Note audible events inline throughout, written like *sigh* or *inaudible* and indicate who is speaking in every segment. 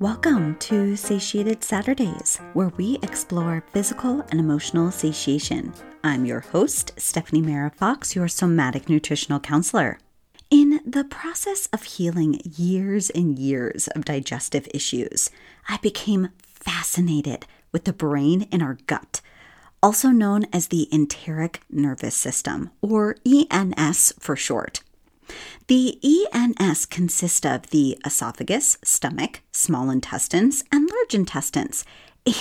Speaker 1: Welcome to Satiated Saturdays, where we explore physical and emotional satiation. I'm your host, Stephanie Mara Fox, your somatic nutritional counselor. In the process of healing years and years of digestive issues, I became fascinated with the brain in our gut, also known as the enteric nervous system, or ENS for short. The ENS consists of the esophagus, stomach, small intestines, and large intestines,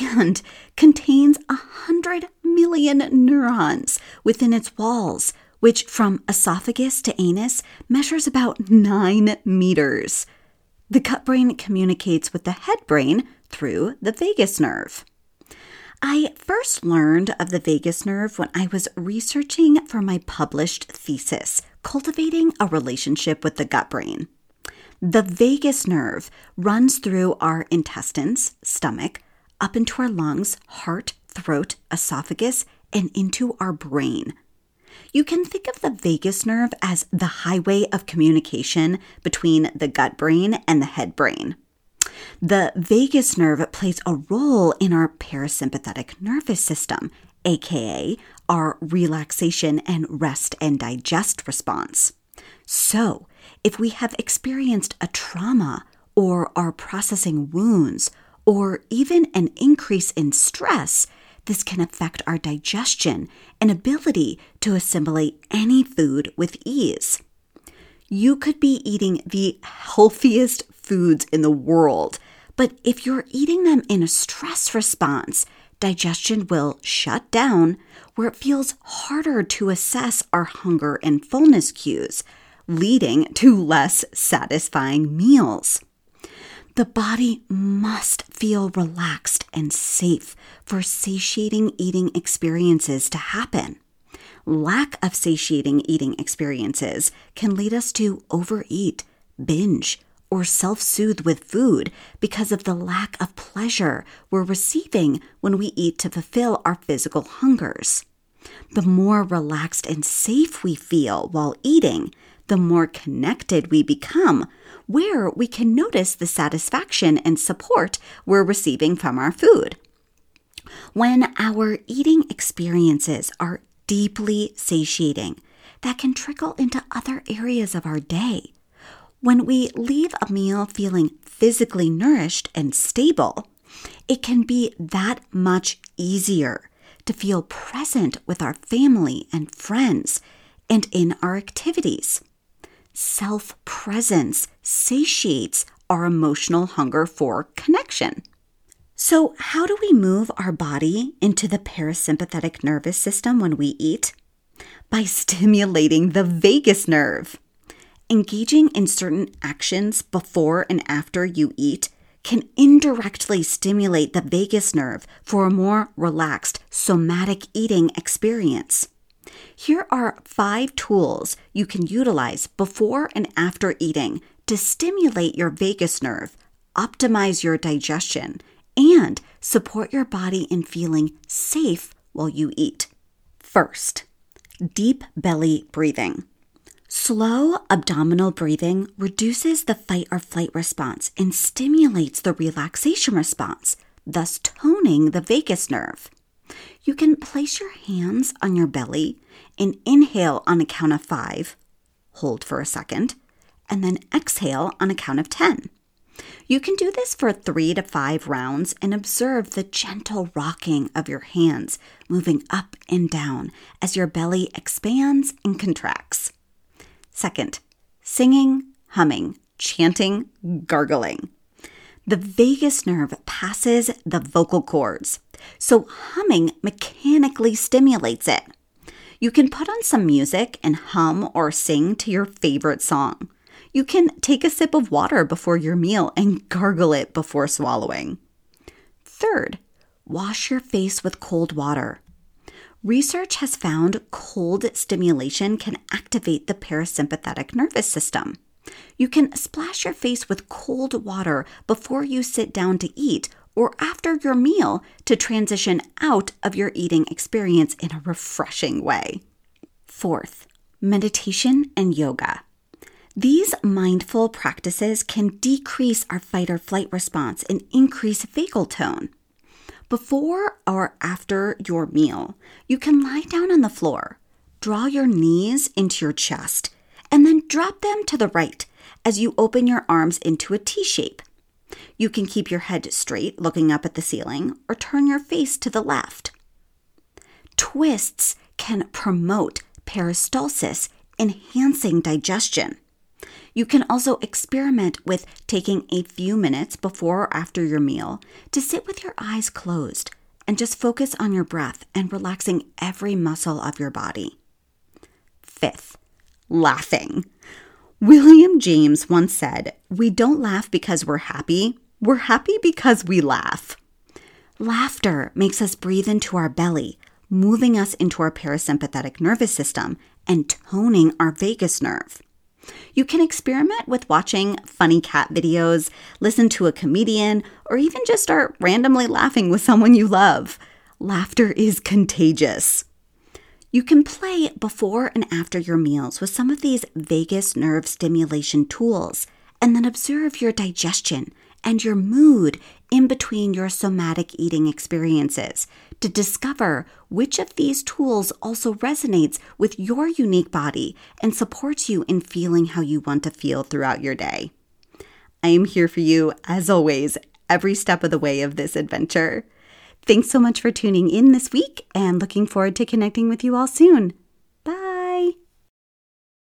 Speaker 1: and contains a hundred million neurons within its walls, which from esophagus to anus measures about nine meters. The gut brain communicates with the head brain through the vagus nerve. I first learned of the vagus nerve when I was researching for my published thesis, Cultivating a Relationship with the Gut Brain. The vagus nerve runs through our intestines, stomach, up into our lungs, heart, throat, esophagus, and into our brain. You can think of the vagus nerve as the highway of communication between the gut brain and the head brain. The vagus nerve plays a role in our parasympathetic nervous system, aka our relaxation and rest and digest response. So, if we have experienced a trauma or are processing wounds or even an increase in stress, this can affect our digestion and ability to assimilate any food with ease. You could be eating the healthiest foods in the world, but if you're eating them in a stress response, digestion will shut down where it feels harder to assess our hunger and fullness cues, leading to less satisfying meals. The body must feel relaxed and safe for satiating eating experiences to happen. Lack of satiating eating experiences can lead us to overeat, binge, or self soothe with food because of the lack of pleasure we're receiving when we eat to fulfill our physical hungers. The more relaxed and safe we feel while eating, the more connected we become, where we can notice the satisfaction and support we're receiving from our food. When our eating experiences are deeply satiating, that can trickle into other areas of our day. When we leave a meal feeling physically nourished and stable, it can be that much easier to feel present with our family and friends and in our activities. Self presence satiates our emotional hunger for connection. So, how do we move our body into the parasympathetic nervous system when we eat? By *laughs* stimulating the vagus nerve. Engaging in certain actions before and after you eat can indirectly stimulate the vagus nerve for a more relaxed somatic eating experience. Here are five tools you can utilize before and after eating to stimulate your vagus nerve, optimize your digestion, and support your body in feeling safe while you eat. First, deep belly breathing. Slow abdominal breathing reduces the fight or flight response and stimulates the relaxation response, thus toning the vagus nerve. You can place your hands on your belly and inhale on a count of five, hold for a second, and then exhale on a count of 10. You can do this for three to five rounds and observe the gentle rocking of your hands moving up and down as your belly expands and contracts. Second, singing, humming, chanting, gargling. The vagus nerve passes the vocal cords, so humming mechanically stimulates it. You can put on some music and hum or sing to your favorite song. You can take a sip of water before your meal and gargle it before swallowing. Third, wash your face with cold water. Research has found cold stimulation can activate the parasympathetic nervous system. You can splash your face with cold water before you sit down to eat or after your meal to transition out of your eating experience in a refreshing way. Fourth, meditation and yoga. These mindful practices can decrease our fight or flight response and increase vagal tone. Before or after your meal, you can lie down on the floor, draw your knees into your chest, and then drop them to the right as you open your arms into a T shape. You can keep your head straight, looking up at the ceiling, or turn your face to the left. Twists can promote peristalsis, enhancing digestion. You can also experiment with taking a few minutes before or after your meal to sit with your eyes closed and just focus on your breath and relaxing every muscle of your body. Fifth, laughing. William James once said, We don't laugh because we're happy, we're happy because we laugh. Laughter makes us breathe into our belly, moving us into our parasympathetic nervous system and toning our vagus nerve. You can experiment with watching funny cat videos, listen to a comedian, or even just start randomly laughing with someone you love. Laughter is contagious. You can play before and after your meals with some of these vagus nerve stimulation tools, and then observe your digestion and your mood in between your somatic eating experiences to discover which of these tools also resonates with your unique body and supports you in feeling how you want to feel throughout your day. I am here for you, as always, every step of the way of this adventure. Thanks so much for tuning in this week and looking forward to connecting with you all soon.